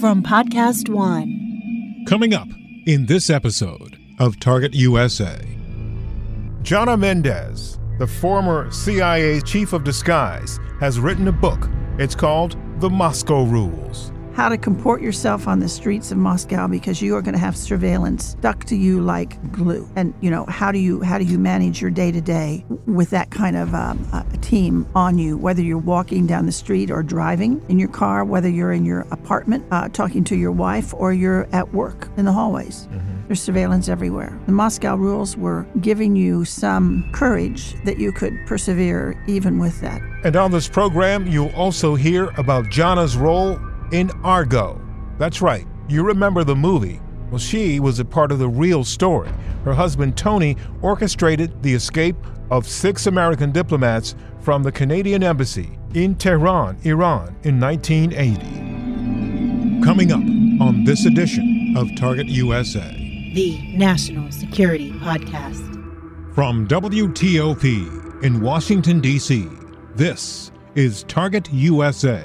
from Podcast One. Coming up in this episode of Target USA. Jonna Mendez, the former CIA chief of disguise, has written a book. It's called The Moscow Rules how to comport yourself on the streets of Moscow because you are going to have surveillance stuck to you like glue. And you know how do you how do you manage your day to day with that kind of um, a team on you? Whether you're walking down the street or driving in your car, whether you're in your apartment uh, talking to your wife, or you're at work in the hallways. Mm-hmm. There's surveillance everywhere. The Moscow rules were giving you some courage that you could persevere even with that. And on this program, you'll also hear about Jonna's role in Argo. That's right, you remember the movie. Well, she was a part of the real story. Her husband, Tony, orchestrated the escape of six American diplomats from the Canadian embassy in Tehran, Iran, in 1980. Coming up on this edition of Target USA, the National Security Podcast. From WTOP in Washington, D.C., this is Target USA.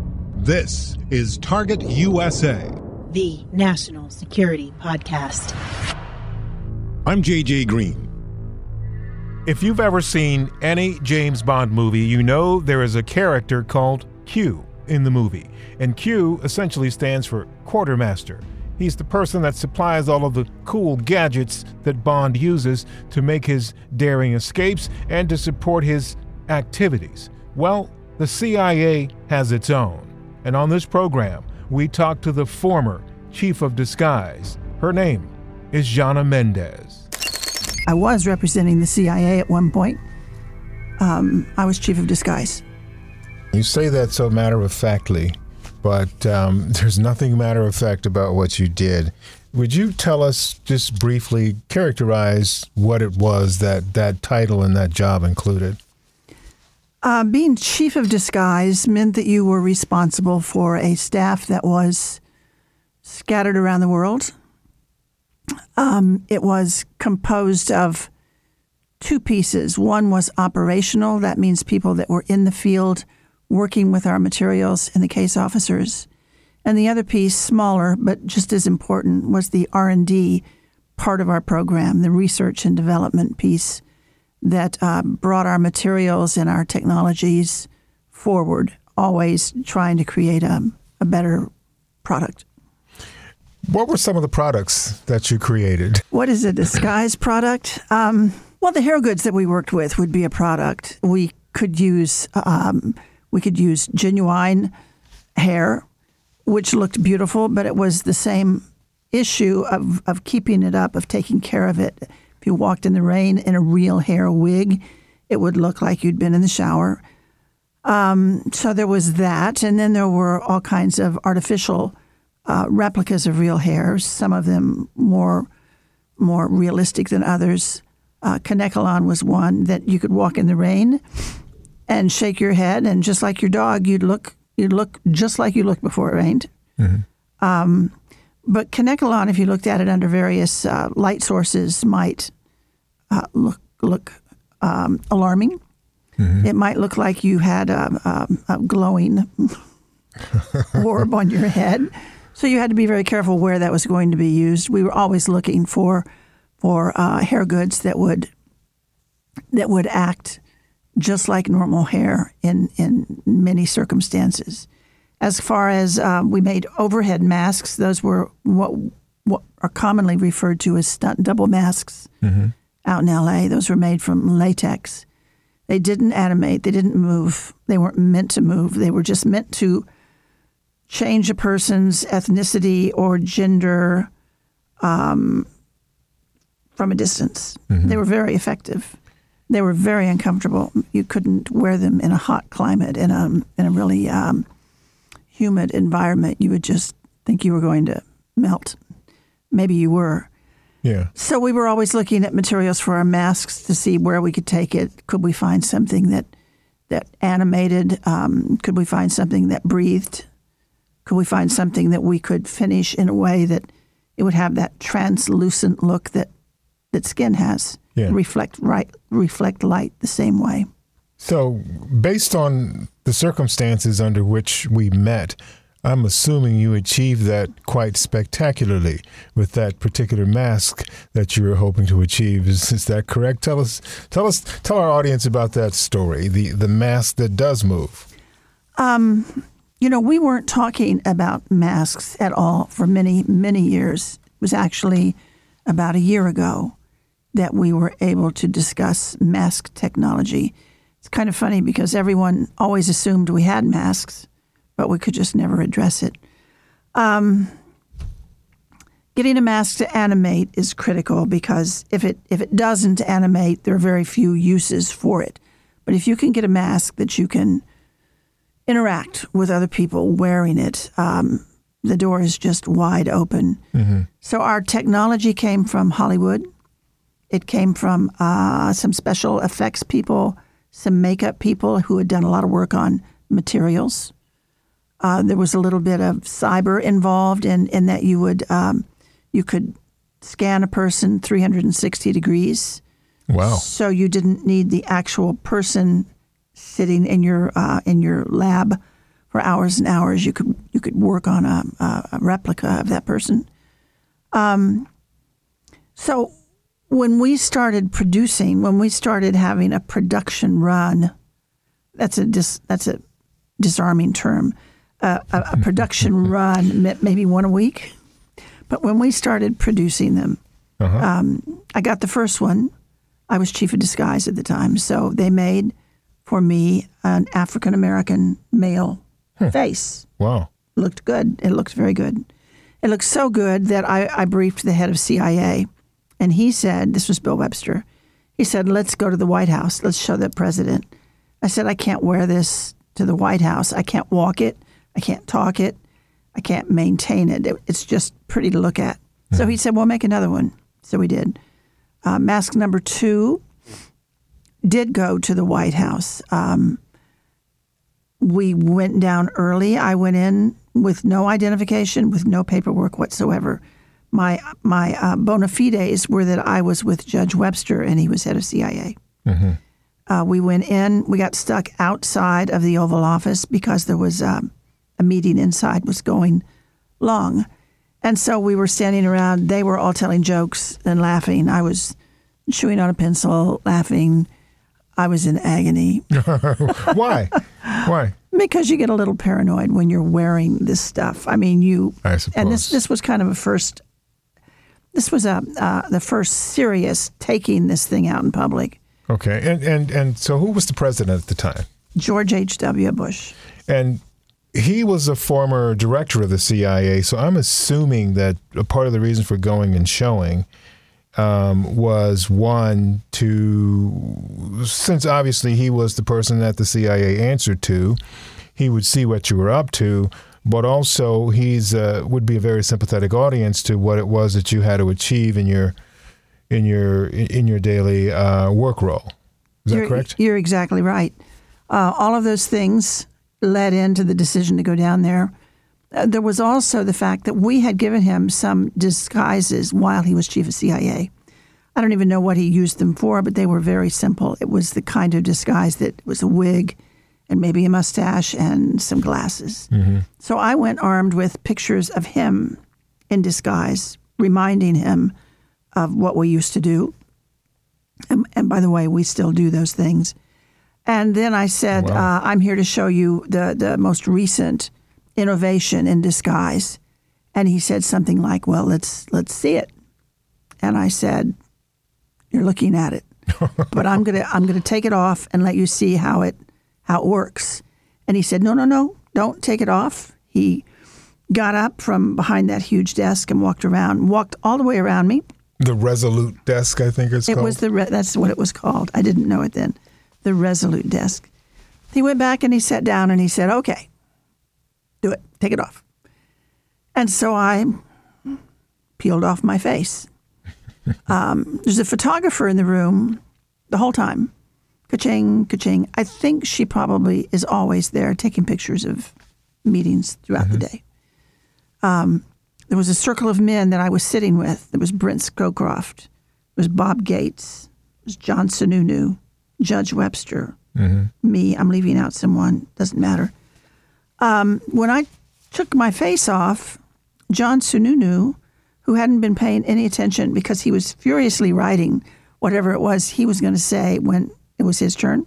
This is Target USA, the National Security Podcast. I'm JJ Green. If you've ever seen any James Bond movie, you know there is a character called Q in the movie. And Q essentially stands for Quartermaster. He's the person that supplies all of the cool gadgets that Bond uses to make his daring escapes and to support his activities. Well, the CIA has its own. And on this program, we talk to the former chief of disguise. Her name is Jonna Mendez. I was representing the CIA at one point. Um, I was chief of disguise. You say that so matter of factly, but um, there's nothing matter of fact about what you did. Would you tell us, just briefly, characterize what it was that that title and that job included? Uh, being chief of disguise meant that you were responsible for a staff that was scattered around the world. Um, it was composed of two pieces. One was operational, that means people that were in the field working with our materials and the case officers. And the other piece, smaller but just as important, was the R&D part of our program, the research and development piece that uh, brought our materials and our technologies forward, always trying to create a, a better product. What were some of the products that you created? What is a disguise product? Um, well, the hair goods that we worked with would be a product. We could use um, we could use genuine hair, which looked beautiful, but it was the same issue of, of keeping it up, of taking care of it. If you walked in the rain in a real hair wig, it would look like you'd been in the shower. Um, so there was that, and then there were all kinds of artificial uh, replicas of real hair. Some of them more more realistic than others. Uh, Kanekalon was one that you could walk in the rain and shake your head, and just like your dog, you'd look you'd look just like you looked before it rained. Mm-hmm. Um, but Kanekalon, if you looked at it under various uh, light sources, might uh, look look um, alarming. Mm-hmm. It might look like you had a, a, a glowing orb on your head. So you had to be very careful where that was going to be used. We were always looking for for uh, hair goods that would that would act just like normal hair in in many circumstances. As far as uh, we made overhead masks, those were what what are commonly referred to as stunt double masks mm-hmm. out in LA. Those were made from latex. They didn't animate. They didn't move. They weren't meant to move. They were just meant to change a person's ethnicity or gender um, from a distance. Mm-hmm. They were very effective. They were very uncomfortable. You couldn't wear them in a hot climate in a in a really um, humid environment, you would just think you were going to melt. Maybe you were. Yeah. So we were always looking at materials for our masks to see where we could take it. Could we find something that that animated? Um, could we find something that breathed? Could we find something that we could finish in a way that it would have that translucent look that that skin has? Yeah. Reflect right, reflect light the same way. So, based on the circumstances under which we met, I'm assuming you achieved that quite spectacularly with that particular mask that you were hoping to achieve. Is, is that correct? Tell us, tell us, tell our audience about that story. The the mask that does move. Um, you know, we weren't talking about masks at all for many, many years. It was actually about a year ago that we were able to discuss mask technology. Kind of funny because everyone always assumed we had masks, but we could just never address it. Um, getting a mask to animate is critical because if it if it doesn't animate, there are very few uses for it. But if you can get a mask that you can interact with other people wearing it, um, the door is just wide open. So our technology came from Hollywood. It came from uh, some special effects people, some makeup people who had done a lot of work on materials. Uh, there was a little bit of cyber involved in, in that you would um, you could scan a person 360 degrees. Wow. So you didn't need the actual person sitting in your uh, in your lab for hours and hours. You could you could work on a, a, a replica of that person. Um, so when we started producing, when we started having a production run, that's a dis, that's a disarming term. Uh, a, a production run meant maybe one a week, but when we started producing them, um, I got the first one. I was chief of disguise at the time, so they made for me an African American male face. Wow. Looked good. It looked very good. It looked so good that I, I briefed the head of CIA, and he said, "This was Bill Webster." He said, "Let's go to the White House. Let's show the president." I said, "I can't wear this to the White House. I can't walk it. I can't talk it. I can't maintain it. It- It's just pretty to look at." So he said, "Well, make another one." So we did. Uh, mask number two did go to the White House. Um, we went down early. I went in with no identification, with no paperwork whatsoever. My my uh, bona fides were that I was with Judge Webster and he was head of CIA. Uh, we went in. We got stuck outside of the Oval Office because there was um, a meeting inside was going long, and so we were standing around. They were all telling jokes and laughing. I was chewing on a pencil, laughing. I was in agony Why? Why? because you get a little paranoid when you're wearing this stuff. I mean, you I suppose. and this this was kind of a first. This was a uh, the first serious taking this thing out in public. Okay. And and and so who was the president at the time? George H. W. Bush. And he was a former director of the CIA, so I'm assuming that a part of the reason for going and showing um, was one to, since obviously he was the person that the CIA answered to, he would see what you were up to, but also he's uh, would be a very sympathetic audience to what it was that you had to achieve in your in your in your daily uh, work role. Is that you're, correct? You're exactly right. Uh, all of those things led into the decision to go down there. Uh, there was also the fact that we had given him some disguises while he was chief of CIA. I don't even know what he used them for, but they were very simple. It was the kind of disguise that was a wig and maybe a mustache and some glasses. So I went armed with pictures of him in disguise, reminding him of what we used to do. And, and by the way, we still do those things. And then I said, Wow. uh, I'm here to show you the, the most recent innovation in disguise. And he said something like, Well, let's let's see it. And I said, You're looking at it. but I'm gonna I'm gonna take it off and let you see how it how it works. And he said, No, no, no, don't take it off. He got up from behind that huge desk and walked around, walked all the way around me. The Resolute desk, I think it's It called. was the re- that's what it was called. I didn't know it then. The Resolute desk. He went back and he sat down and he said, "Okay, do it. Take it off." And so I peeled off my face. um, there's a photographer in the room the whole time. Ka-ching, ka-ching. I think she probably is always there taking pictures of meetings throughout the day. Um, there was a circle of men that I was sitting with. There was Brent Scowcroft. There was Bob Gates. There was John Sununu, Judge Webster, me. I'm leaving out someone. Doesn't matter. Um, when I took my face off, John Sununu, who hadn't been paying any attention because he was furiously writing whatever it was he was going to say when it was his turn,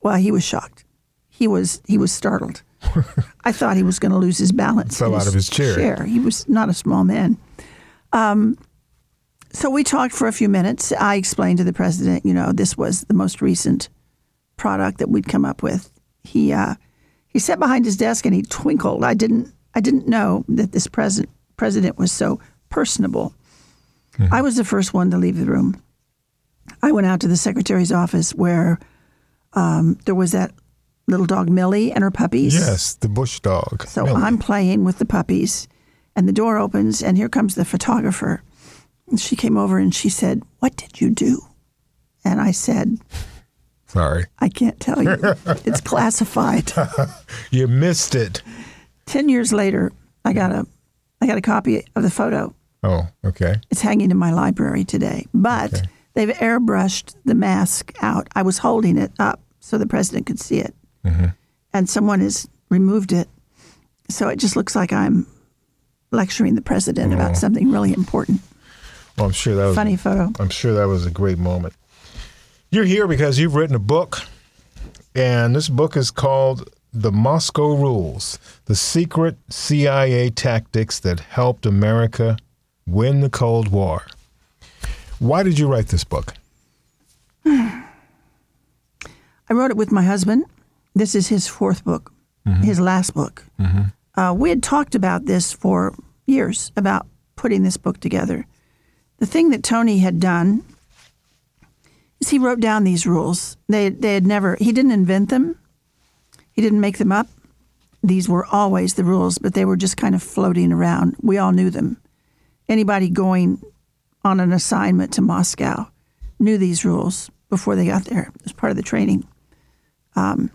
well, he was shocked. He was he was startled. I thought he was going to lose his balance. Fell out of his chair. chair. He was not a small man. Um, so we talked for a few minutes. I explained to the president, you know, this was the most recent product that we'd come up with. He uh, he sat behind his desk and he twinkled. I didn't I didn't know that this president president was so personable. I was the first one to leave the room. I went out to the secretary's office where um, there was that little dog Millie and her puppies. Yes, the bush dog. So Millie. I'm playing with the puppies, and the door opens, and here comes the photographer. And she came over and she said, What did you do? And I said, Sorry. I can't tell you. it's classified. You missed it. Ten years later, I got a I got a copy of the photo. Oh, okay. It's hanging in my library today. But they've airbrushed the mask out. I was holding it up so the president could see it. Mm-hmm. And someone has removed it. So it just looks like I'm lecturing the president about mm-hmm. something really important. Well, I'm sure that was Funny photo. I'm sure that was a great moment. You're here because you've written a book, and this book is called The Moscow Rules The Secret CIA Tactics That Helped America Win the Cold War. Why did you write this book? I wrote it with my husband. This is his fourth book, his last book. Uh, we had talked about this for years about putting this book together. The thing that Tony had done is he wrote down these rules. They they had never he didn't invent them. He didn't make them up. These were always the rules, but they were just kind of floating around. We all knew them. Anybody going on an assignment to Moscow knew these rules before they got there. It was part of the training. Um,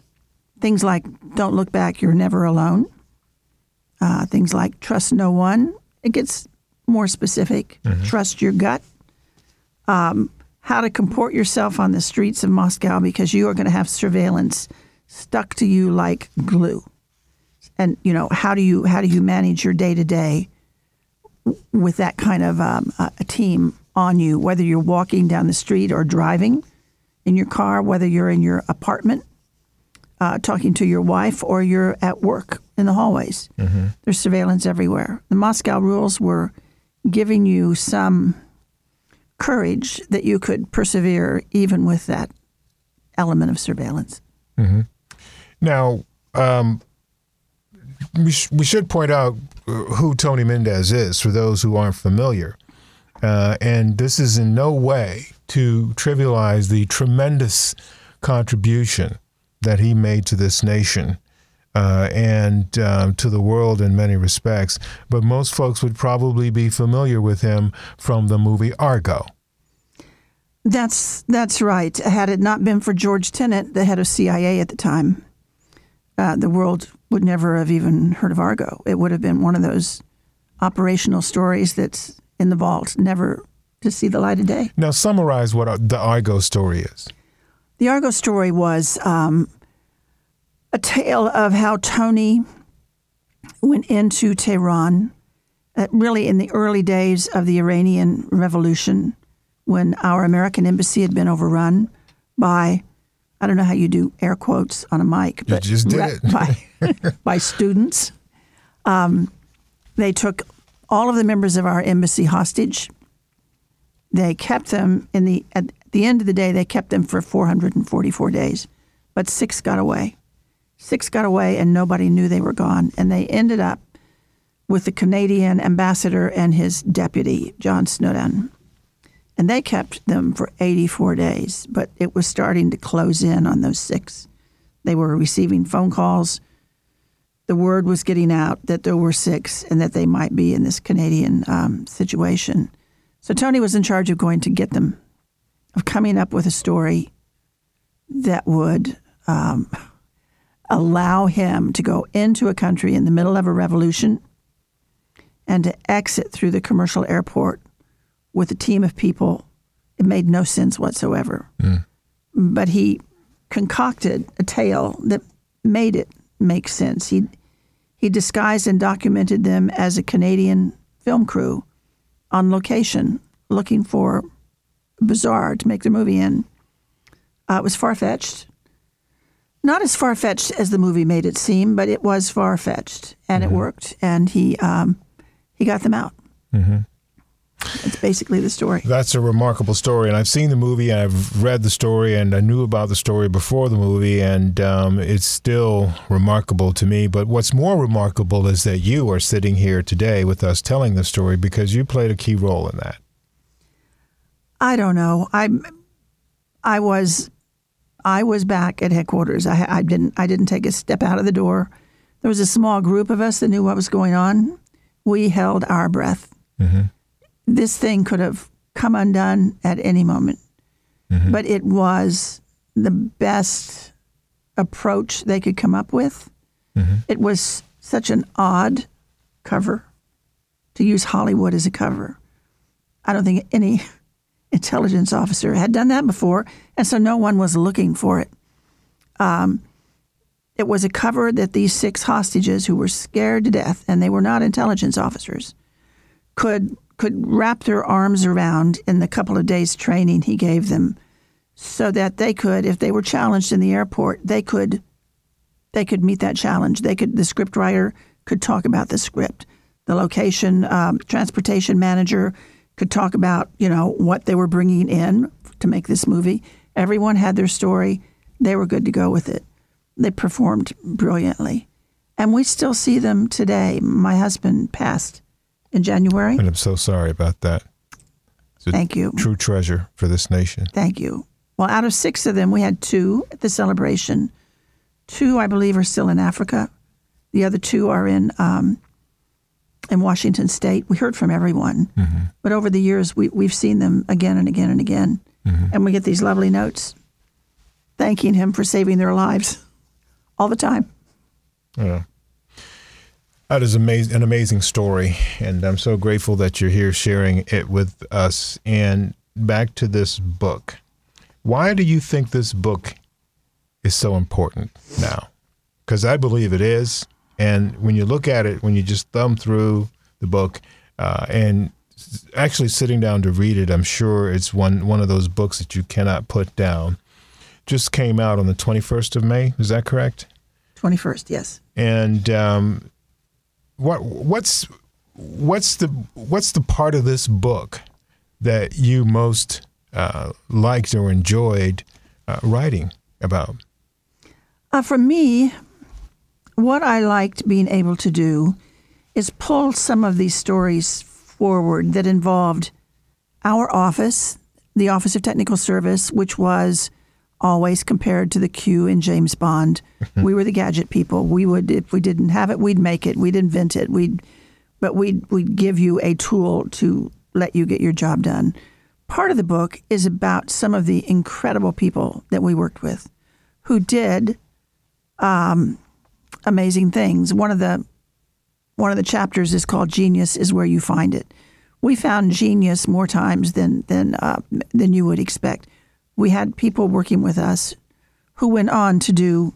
things like don't look back, you're never alone. Uh, things like trust no one. It gets more specific. Trust your gut. Um, how to comport yourself on the streets of Moscow because you are going to have surveillance stuck to you like glue. And you know how do you how do you manage your day to day with that kind of um, a, team on you, whether you're walking down the street or driving in your car, whether you're in your apartment uh, talking to your wife or you're at work in the hallways. There's surveillance everywhere. The Moscow rules were giving you some courage that you could persevere even with that element of surveillance. Now, um, we, sh- we should point out who Tony Mendez is for those who aren't familiar. Uh, and this is in no way to trivialize the tremendous contribution that he made to this nation uh, and um, to the world in many respects. But most folks would probably be familiar with him from the movie Argo. That's that's right. Had it not been for George Tenet, the head of CIA at the time, uh, the world would never have even heard of Argo. It would have been one of those operational stories that's in the vault, never to see the light of day. Now, summarize what the Argo story is. The Argo story was um, a tale of how Tony went into Tehran, uh, really in the early days of the Iranian Revolution, when our American embassy had been overrun by, I don't know how you do air quotes on a mic, but just did ra- it. by, by students. Um, they took all of the members of our embassy hostage. They kept them in the at the end of the day. They kept them for 444 days, but six got away. Six got away, and nobody knew they were gone. And they ended up with the Canadian ambassador and his deputy, John Sheardown. And they kept them for 84 days, but it was starting to close in on those six. They were receiving phone calls the word was getting out that there were six and that they might be in this Canadian um, situation. So Tony was in charge of going to get them, of coming up with a story that would um, allow him to go into a country in the middle of a revolution and to exit through the commercial airport with a team of people. It made no sense whatsoever. But he concocted a tale that made it make sense. He he disguised and documented them as a Canadian film crew on location looking for a bazaar to make the movie in. Uh, it was far fetched. Not as far fetched as the movie made it seem, but it was far fetched, and it worked. And he um, he got them out. It's basically the story. That's a remarkable story, and I've seen the movie, and I've read the story, and I knew about the story before the movie, and um, it's still remarkable to me. But what's more remarkable is that you are sitting here today with us telling the story because you played a key role in that. I don't know. I I was I was back at headquarters. I, I didn't I didn't take a step out of the door. There was a small group of us that knew what was going on. We held our breath. This thing could have come undone at any moment, but it was the best approach they could come up with. It was such an odd cover to use Hollywood as a cover. I don't think any intelligence officer had done that before, and so no one was looking for it. Um, it was a cover that these six hostages, who were scared to death, and they were not intelligence officers, could could wrap their arms around in the couple of days training he gave them, so that they could, if they were challenged in the airport, they could they could meet that challenge. They could the script writer could talk about the script, the location um, transportation manager could talk about you know what they were bringing in to make this movie. Everyone had their story. They were good to go with it. They performed brilliantly, and we still see them today. My husband passed in January. And I'm so sorry about that. Thank you. True treasure for this nation. Thank you. Well, out of six of them, we had two at the celebration. Two, I believe, are still in Africa. The other two are in um, in Washington State. We heard from everyone, but over the years, we we've seen them again and again and again, and we get these lovely notes thanking him for saving their lives all the time. Yeah. That is amazing, an amazing story, and I'm so grateful that you're here sharing it with us. And back to this book, why do you think this book is so important now? Because I believe it is, and when you look at it, when you just thumb through the book, uh, and actually sitting down to read it, I'm sure it's one one of those books that you cannot put down. Just came out on the 21st of May. Is that correct? Twenty first, yes. And um, what what's what's the what's the part of this book that you most uh, liked or enjoyed uh, writing about? Uh, for me, what I liked being able to do is pull some of these stories forward that involved our office, the Office of Technical Service, which was always compared to the Q in James Bond. we were the gadget people. We would, if we didn't have it, we'd make it. We'd invent it. We'd, but we'd we'd give you a tool to let you get your job done. Part of the book is about some of the incredible people that we worked with, who did amazing things. One of the one of the chapters is called "Genius is where you find it." We found genius more times than than uh, than you would expect. We had people working with us who went on to do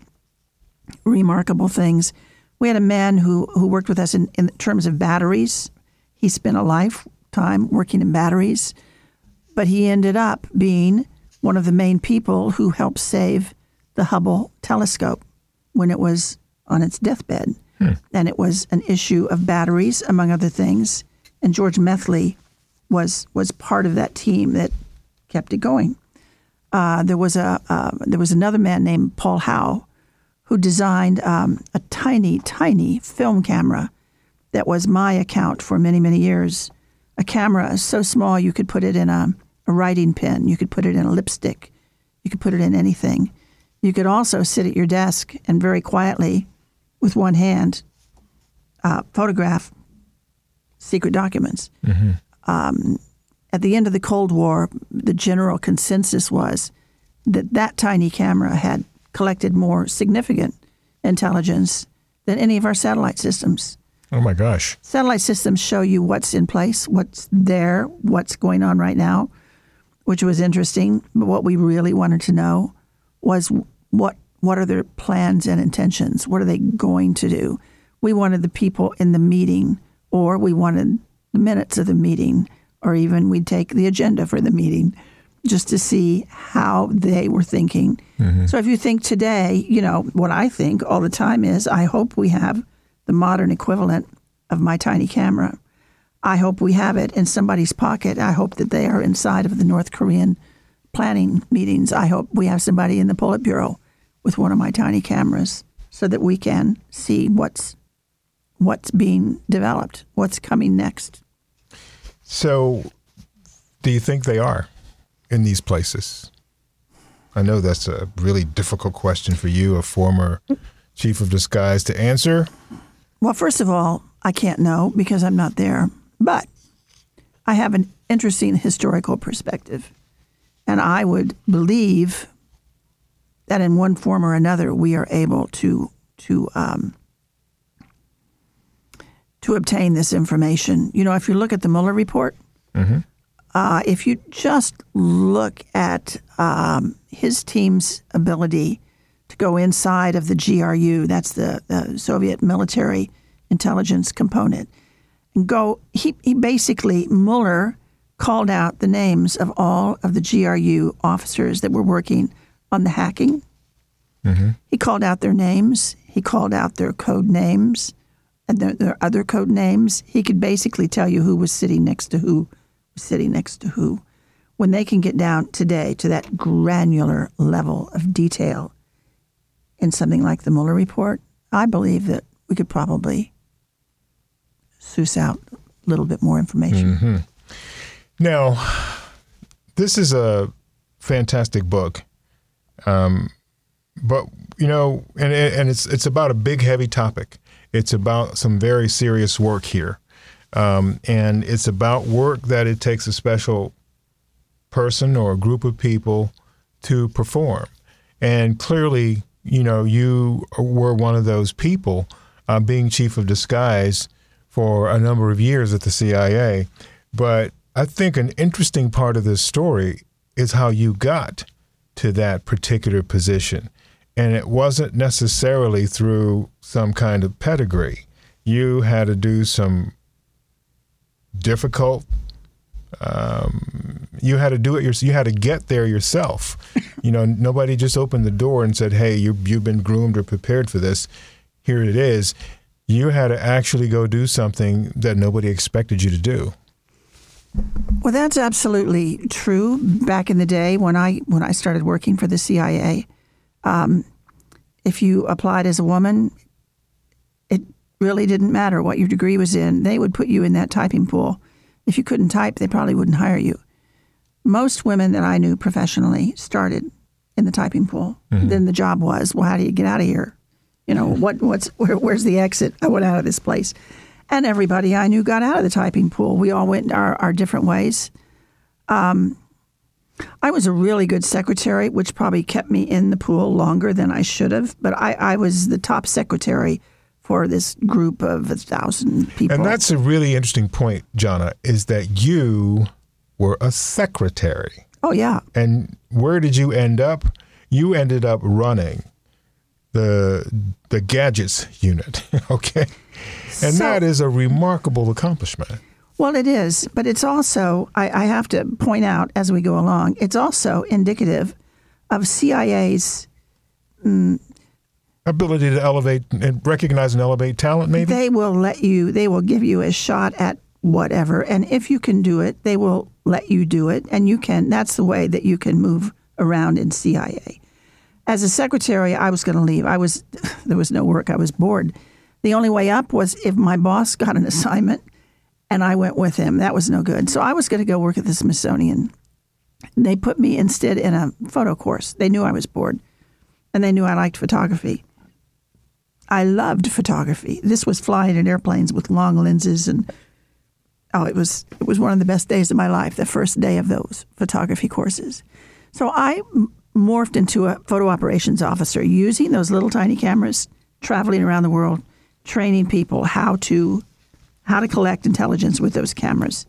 remarkable things. We had a man who who worked with us in, in terms of batteries. He spent a lifetime working in batteries, but he ended up being one of the main people who helped save the Hubble telescope when it was on its deathbed. Hmm. And it was an issue of batteries, among other things. And George Methley was was part of that team that kept it going. Uh, there was a uh, there was another man named Paul Howe who designed um, a tiny, tiny film camera that was my account for many, many years. A camera so small you could put it in a, a writing pen, you could put it in a lipstick, you could put it in anything. You could also sit at your desk and very quietly with one hand uh, photograph secret documents. Um, at the end of the Cold War, the general consensus was that that tiny camera had collected more significant intelligence than any of our satellite systems. Oh my gosh. Satellite systems show you what's in place, what's there, what's going on right now, which was interesting. But what we really wanted to know was what what are their plans and intentions? What are they going to do? We wanted the people in the meeting, or we wanted the minutes of the meeting, or even we'd take the agenda for the meeting just to see how they were thinking. Mm-hmm. So if you think today, you know, what I think all the time is I hope we have the modern equivalent of my tiny camera. I hope we have it in somebody's pocket. I hope that they are inside of the North Korean planning meetings. I hope we have somebody in the Politburo with one of my tiny cameras so that we can see what's what's being developed, what's coming next. So, do you think they are in these places? I know that's a really difficult question for you, a former chief of disguise, to answer. Well, first of all, I can't know because I'm not there, but I have an interesting historical perspective. And I would believe that in one form or another, we are able to, to, um, to obtain this information. You know, if you look at the Mueller report, uh, if you just look at um, his team's ability to go inside of the GRU, that's the Soviet military intelligence component, and go, he, he basically, Mueller called out the names of all of the GRU officers that were working on the hacking. He called out their names, he called out their code names and there are other code names. He could basically tell you who was sitting next to who was sitting next to who. When they can get down today to that granular level of detail in something like the Mueller report, I believe that we could probably suss out a little bit more information. Now, this is a fantastic book, um, but you know, and and it's it's about a big, heavy topic. It's about some very serious work here, um, and it's about work that it takes a special person or a group of people to perform. And clearly, you know, you were one of those people, uh, being chief of disguise for a number of years at the CIA. But I think an interesting part of this story is how you got to that particular position. And it wasn't necessarily through some kind of pedigree. You had to do some difficult um, you had to do it yourself. You had to get there yourself. you know, nobody just opened the door and said, "Hey, you you've been groomed or prepared for this. Here it is." You had to actually go do something that nobody expected you to do. Well, that's absolutely true. Back in the day when I when I started working for the CIA, um, if you applied as a woman, it really didn't matter what your degree was in. They would put you in that typing pool. If you couldn't type, they probably wouldn't hire you. Most women that I knew professionally started in the typing pool. Then the job was, well, how do you get out of here? You know, what what's where, where's the exit? I went out of this place, and everybody I knew got out of the typing pool. We all went our, our different ways. Um, I was a really good secretary, which probably kept me in the pool longer than I should have. But I, I was the top secretary for this group of a thousand people. And that's a really interesting point, Jonna, is that you were a secretary. oh yeah, And where did you end up? You ended up running the the gadgets unit, okay? And So- that is a remarkable accomplishment. Well, it is, but it's also, I, I have to point out as we go along, it's also indicative of CIA's, mm, Ability to elevate and recognize and elevate talent, maybe? they will let you, they will give you a shot at whatever. And if you can do it, they will let you do it. And you can, that's the way that you can move around in CIA. As a secretary, I was going to leave. I was, there was no work. I was bored. The only way up was if my boss got an assignment and I went with him. That was no good. So I was going to go work at the Smithsonian. They put me instead in a photo course. They knew I was bored and they knew I liked photography. I loved photography. This was flying in airplanes with long lenses and oh, it was it was one of the best days of my life. The first day of those photography courses. So I morphed into a photo operations officer using those little tiny cameras, traveling around the world, training people how to how to collect intelligence with those cameras.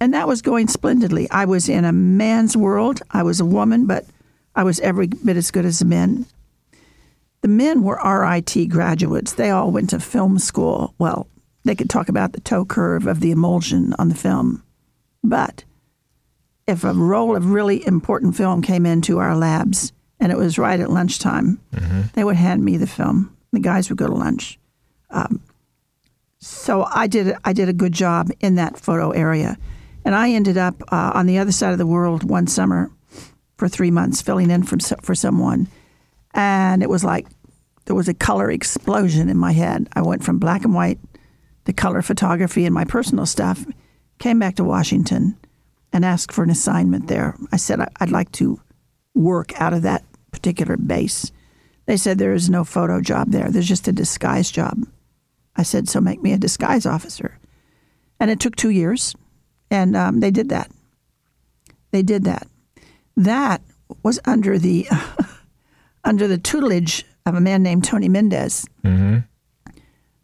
And that was going splendidly. I was in a man's world. I was a woman, but I was every bit as good as the men. The men were RIT graduates. They all went to film school. Well, they could talk about the toe curve of the emulsion on the film. But if a roll of really important film came into our labs and it was right at lunchtime, mm-hmm. they would hand me the film. The guys would go to lunch. Um, so I did I did a good job in that photo area, and I ended up uh, on the other side of the world one summer for three months, filling in for for someone, and it was like there was a color explosion in my head. I went from black and white to color photography and my personal stuff. Came back to Washington and asked for an assignment there. I said I'd like to work out of that particular base. They said there is no photo job there. There's just a disguise job. I said, so make me a disguise officer. And it took two years, and um, they did that. They did that. That was under the under the tutelage of a man named Tony Mendez, mm-hmm.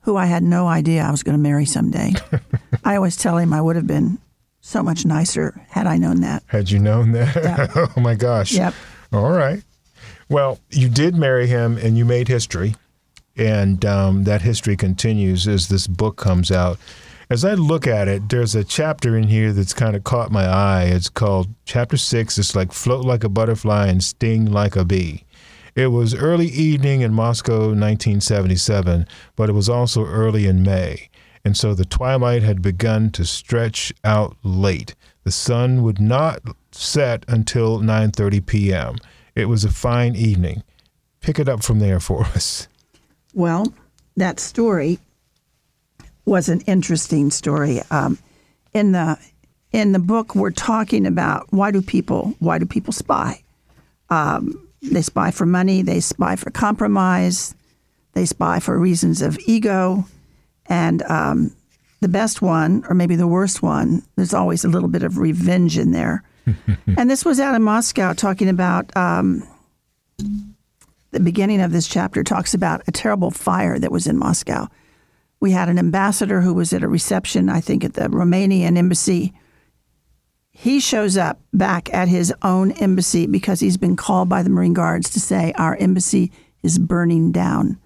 who I had no idea I was going to marry someday. I always tell him I would have been so much nicer had I known that. Had you known that? Oh my gosh. Yep. All right. Well, you did marry him, and you made history and um, that history continues as this book comes out. As I look at it, there's a chapter in here that's kind of caught my eye. It's called Chapter Six. It's like float like a butterfly and sting like a bee. It was early evening in Moscow, 1977, but it was also early in May, and so the twilight had begun to stretch out late. The sun would not set until 9:30 p.m. It was a fine evening. Pick it up from there for us. Well, that story was an interesting story. Um, in the in the book, we're talking about why do people why do people spy? Um, they spy for money. They spy for compromise. They spy for reasons of ego, and um, the best one, or maybe the worst one, there's always a little bit of revenge in there. and this was out in Moscow, talking about um, the beginning of this chapter talks about a terrible fire that was in Moscow. We had an ambassador who was at a reception, I think, at the Romanian embassy. He shows up back at his own embassy because he's been called by the Marine Guards to say, Our embassy is burning down.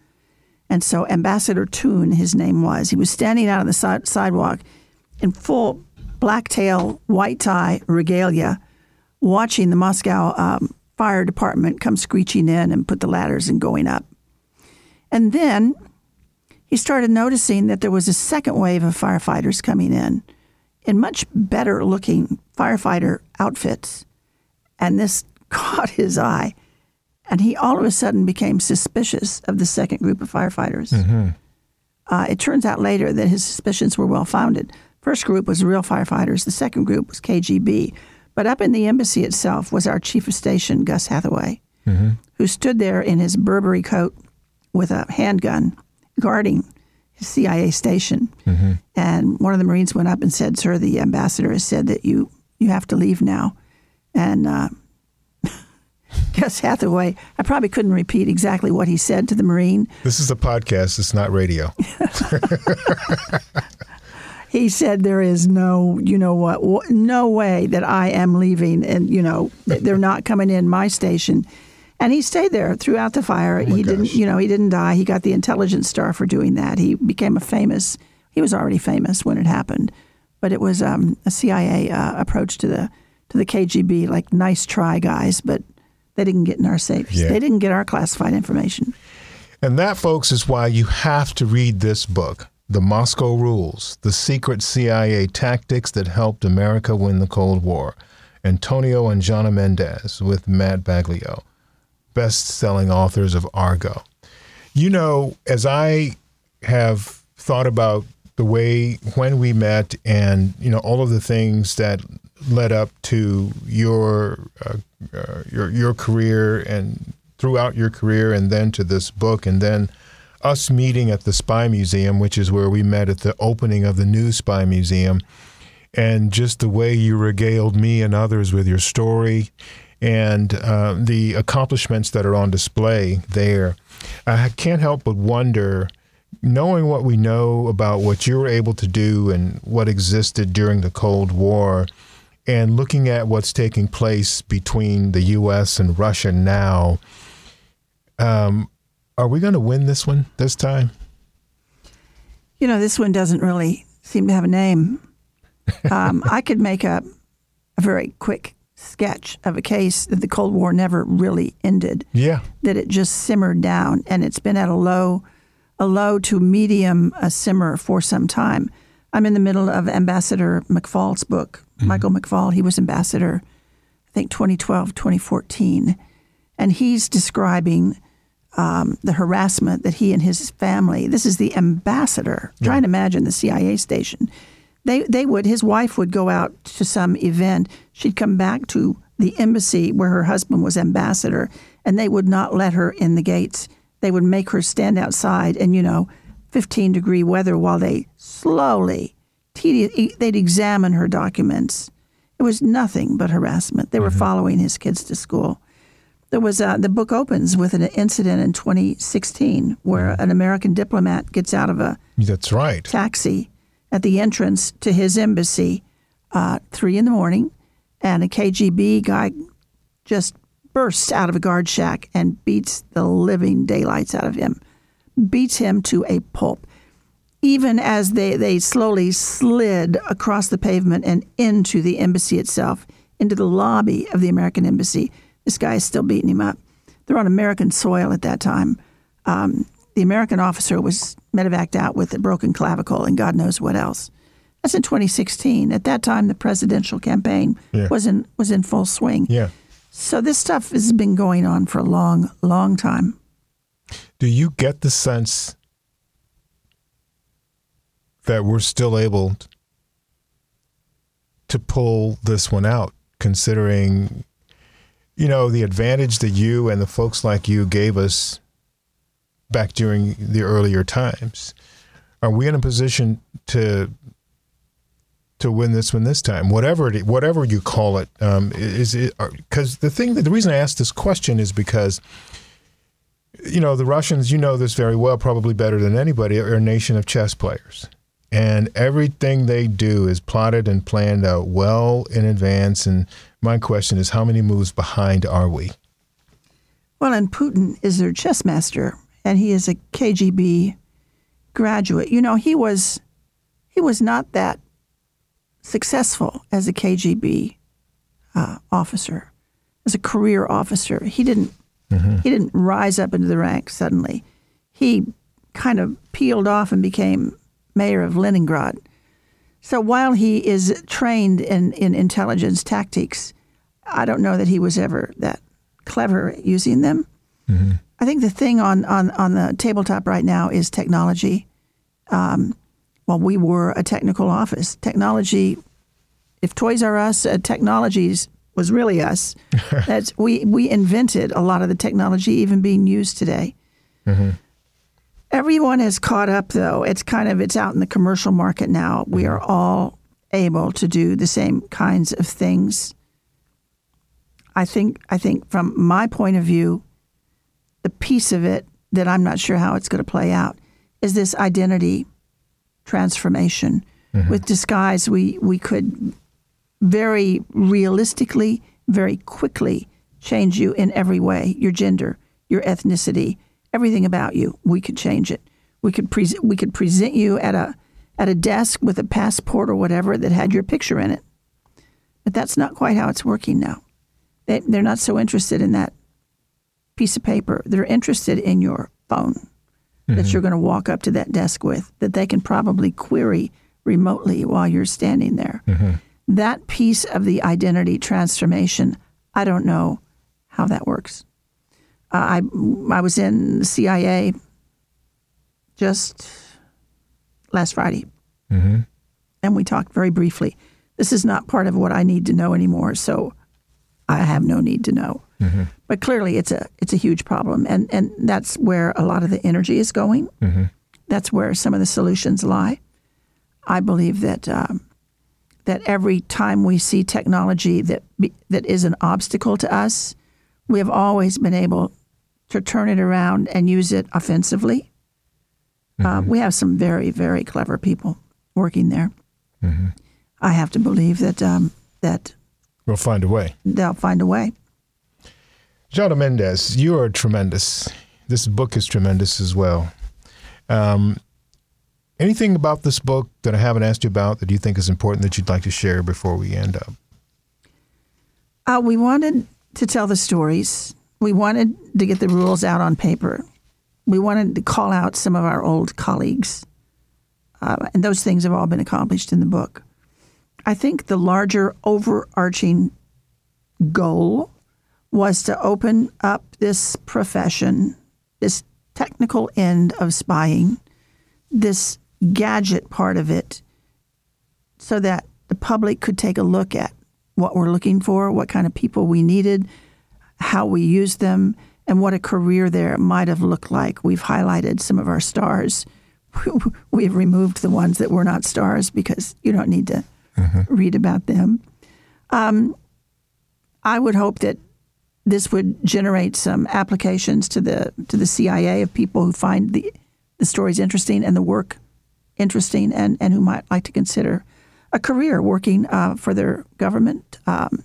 And so, Ambassador Toon, his name was, he was standing out on the si- sidewalk in full black tail, white tie regalia, watching the Moscow um, fire department come screeching in and put the ladders and going up. And then he started noticing that there was a second wave of firefighters coming in in much better looking firefighter outfits. And this caught his eye. And he all of a sudden became suspicious of the second group of firefighters. Mm-hmm. Uh, it turns out later that his suspicions were well founded. First group was real firefighters. The second group was KGB, but up in the embassy itself was our chief of station, Gus Hathaway, mm-hmm. who stood there in his Burberry coat with a handgun guarding his CIA station. Mm-hmm. And one of the Marines went up and said, Sir, the ambassador has said that you, you have to leave now. And uh, Gus Hathaway, I probably couldn't repeat exactly what he said to the Marine. This is a podcast, it's not radio. he said there is no, you know what, no way that I am leaving, and you know they're not coming in my station. And he stayed there throughout the fire. Oh he gosh. didn't, you know, he didn't die. He got the intelligence star for doing that. He became a famous. He was already famous when it happened, but it was um, a CIA uh, approach to the to the KGB, like nice try, guys, but they didn't get in our safes. Yeah. They didn't get our classified information. And that, folks, is why you have to read this book. The Moscow Rules, The Secret CIA Tactics That Helped America Win the Cold War. Antonio and Jonna Mendez with Matt Baglio, best selling authors of Argo. You know, as I have thought about the way when we met and, you know, all of the things that led up to your, uh, uh, your, your career and throughout your career and then to this book and then us meeting at the Spy Museum, which is where we met at the opening of the new Spy Museum, and just the way you regaled me and others with your story and uh, the accomplishments that are on display there. I can't help but wonder, knowing what we know about what you were able to do and what existed during the Cold War, and looking at what's taking place between the U.S. and Russia now, um, are we going to win this one this time? You know, this one doesn't really seem to have a name. Um, I could make a, a very quick sketch of a case that the Cold War never really ended. Yeah. That it just simmered down and it's been at a low a low to medium a simmer for some time. I'm in the middle of Ambassador McFaul's book. Mm-hmm. Michael McFaul, he was ambassador I think 2012, 2014. And he's describing um, the harassment that he and his family, this is the ambassador, yeah. trying to imagine the CIA station they they would his wife would go out to some event. She'd come back to the embassy where her husband was ambassador, and they would not let her in the gates. They would make her stand outside, and you know, 15 degree weather, while they slowly, tedious, they'd examine her documents. It was nothing but harassment. They were mm-hmm. following his kids to school. There was uh, the book opens with an incident in 2016 where mm-hmm. an American diplomat gets out of a that's right taxi at the entrance to his embassy, uh, three in the morning, and a KGB guy just bursts out of a guard shack and beats the living daylights out of him, beats him to a pulp. Even as they, they slowly slid across the pavement and into the embassy itself, into the lobby of the American embassy, this guy is still beating him up. They're on American soil at that time. Um, the American officer was medevaced out with a broken clavicle and God knows what else. That's in 2016. At that time, the presidential campaign yeah. was in was in full swing. Yeah. So this stuff has been going on for a long, long time. Do you get the sense that we're still able to pull this one out, considering, you know, the advantage that you and the folks like you gave us back during the earlier times. Are we in a position to to win this one this time? Whatever it, whatever you call it, um, is it because the thing that the reason I asked this question is because you know the Russians, you know this very well, probably better than anybody, are a nation of chess players. And everything they do is plotted and planned out well in advance. And my question is, how many moves behind are we? Well, and Putin is their chess master and he is a KGB graduate. You know, he was he was not that successful as a KGB uh, officer, as a career officer. He didn't mm-hmm. he didn't rise up into the ranks suddenly. He kind of peeled off and became mayor of Leningrad. So while he is trained in, in intelligence tactics, I don't know that he was ever that clever using them. Mm-hmm. I think the thing on, on, on the tabletop right now is technology. Um, well, we were a technical office. Technology, if Toys R Us, uh, technologies was really us. That's we we invented a lot of the technology even being used today. Mm-hmm. Everyone has caught up though. It's kind of it's out in the commercial market now. We are all able to do the same kinds of things. I think I think from my point of view, the piece of it that I'm not sure how it's going to play out is this identity transformation. Mm-hmm. With disguise, we, we could very realistically, very quickly change you in every way your gender, your ethnicity, everything about you. We could change it. We could, pre- we could present you at a, at a desk with a passport or whatever that had your picture in it. But that's not quite how it's working now. They, they're not so interested in that piece of paper. They're interested in your phone mm-hmm. that you're going to walk up to that desk with, that they can probably query remotely while you're standing there. Mm-hmm. That piece of the identity transformation, I don't know how that works. Uh, I I was in CIA just last Friday, mm-hmm. and we talked very briefly. This is not part of what I need to know anymore, so I have no need to know. But clearly, it's a it's a huge problem, and and that's where a lot of the energy is going. That's where some of the solutions lie. I believe that um, that every time we see technology that be, that is an obstacle to us, we have always been able to turn it around and use it offensively. Uh, we have some very very clever people working there. I have to believe that um, that We'll find a way. they'll find a way. Jonna Mendez, you are tremendous. This book is tremendous as well. Um, anything about this book that I haven't asked you about that you think is important that you'd like to share before we end up? Uh, we wanted to tell the stories. We wanted to get the rules out on paper. We wanted to call out some of our old colleagues. Uh, and those things have all been accomplished in the book. I think the larger overarching goal was to open up this profession, this technical end of spying, this gadget part of it, so that the public could take a look at what we're looking for, what kind of people we needed, how we use them, and what a career there might have looked like. We've highlighted some of our stars. We've removed the ones that were not stars because you don't need to read about them. Um, I would hope that this would generate some applications to the to the CIA of people who find the the stories interesting and the work interesting and, and who might like to consider a career working uh, for their government, um,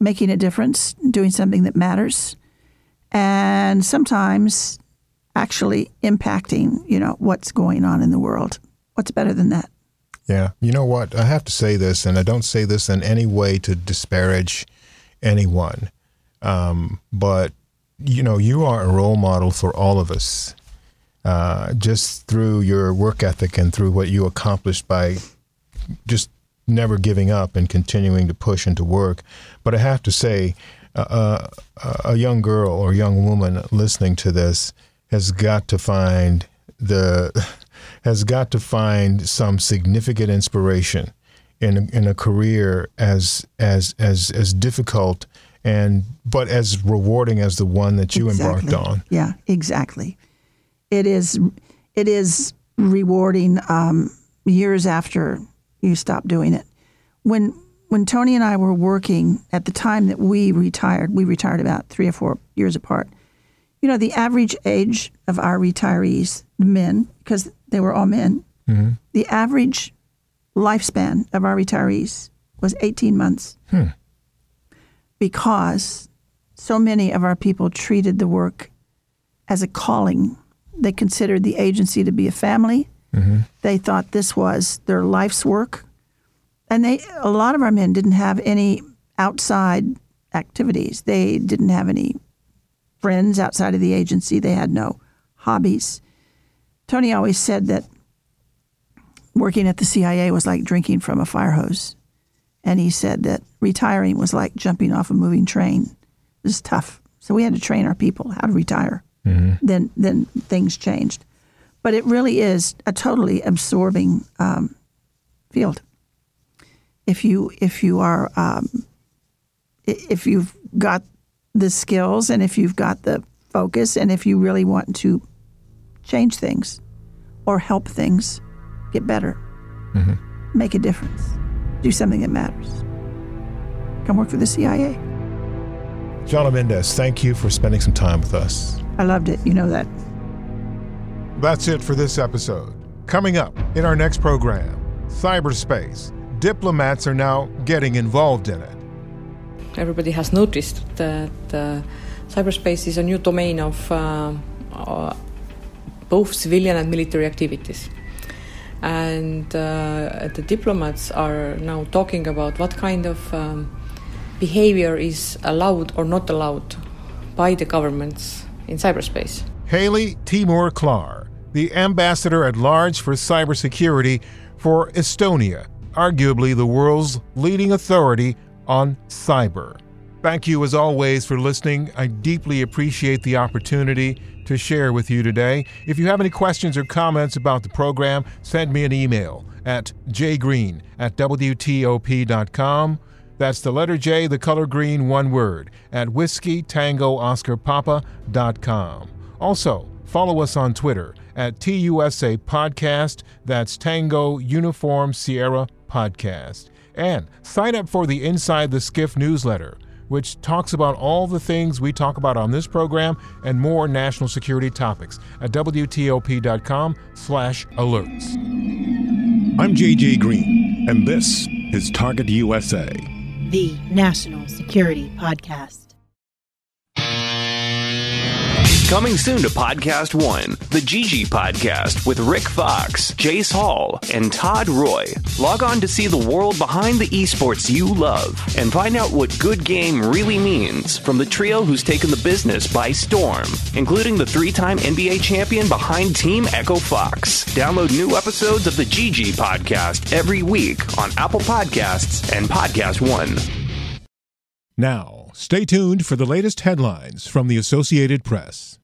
making a difference, doing something that matters, and sometimes actually impacting, you know, what's going on in the world. What's better than that? Yeah. You know what? I have to say this, and I don't say this in any way to disparage anyone. Um, but, you know, you are a role model for all of us. Uh, just through your work ethic and through what you accomplished by just never giving up and continuing to push and to work. But I have to say, uh, a young girl or young woman listening to this has got to find the has got to find some significant inspiration in in a career as as as as difficult and but as rewarding as the one that you embarked on. Yeah, exactly. It is. It is rewarding um, years after you stop doing it. When when Tony and I were working at the time that we retired, we retired about three or four years apart. You know, the average age of our retirees, the men, because they were all men, mm-hmm. the average lifespan of our retirees was 18 months. Hmm. Because so many of our people treated the work as a calling. They considered the agency to be a family. Mm-hmm. They thought this was their life's work. And they a lot of our men didn't have any outside activities. They didn't have any friends outside of the agency. They had no hobbies. Tony always said that working at the CIA was like drinking from a fire hose. And he said that retiring was like jumping off a moving train. It was tough. So we had to train our people how to retire. Mm-hmm. Then, then things changed. But it really is a totally absorbing um, field. If you if you are um, if you've got the skills and if you've got the focus and if you really want to change things or help things get better, make a difference, do something that matters. Come work for the CIA. Jonna Mendez, thank you for spending some time with us. I loved it. You know that. That's it for this episode. Coming up in our next program cyberspace. Diplomats are now getting involved in it. everybody has noticed that uh, cyberspace is a new domain of uh, uh, both civilian and military activities. And uh, the diplomats are now talking about what kind of um, behavior is allowed or not allowed by the governments in cyberspace. Heli Tiirmaa-Klaar, the ambassador at large for cybersecurity for Estonia, arguably the world's leading authority on cyber. Thank you, as always, for listening. I deeply appreciate the opportunity to share with you today. If you have any questions or comments about the program, send me an email at jgreen at WTOP.com. That's the letter J, the color green, one word, at whiskey tango oscar papa.com. Also, follow us on Twitter at TUSA Podcast. That's Tango Uniform Sierra Podcast. And sign up for the Inside the SCIF newsletter, which talks about all the things we talk about on this program and more national security topics at WTOP.com slash alerts. I'm JJ Green, and this is Target USA the National Security Podcast. Coming soon to Podcast One, the GG Podcast with Rick Fox, Jace Hall, and Todd Roy. Log on to see the world behind the esports you love and find out what good game really means from the trio who's taken the business by storm, including the three time NBA champion behind Team Echo Fox. Download new episodes of the GG Podcast every week on Apple Podcasts and Podcast One. Now, stay tuned for the latest headlines from the Associated Press.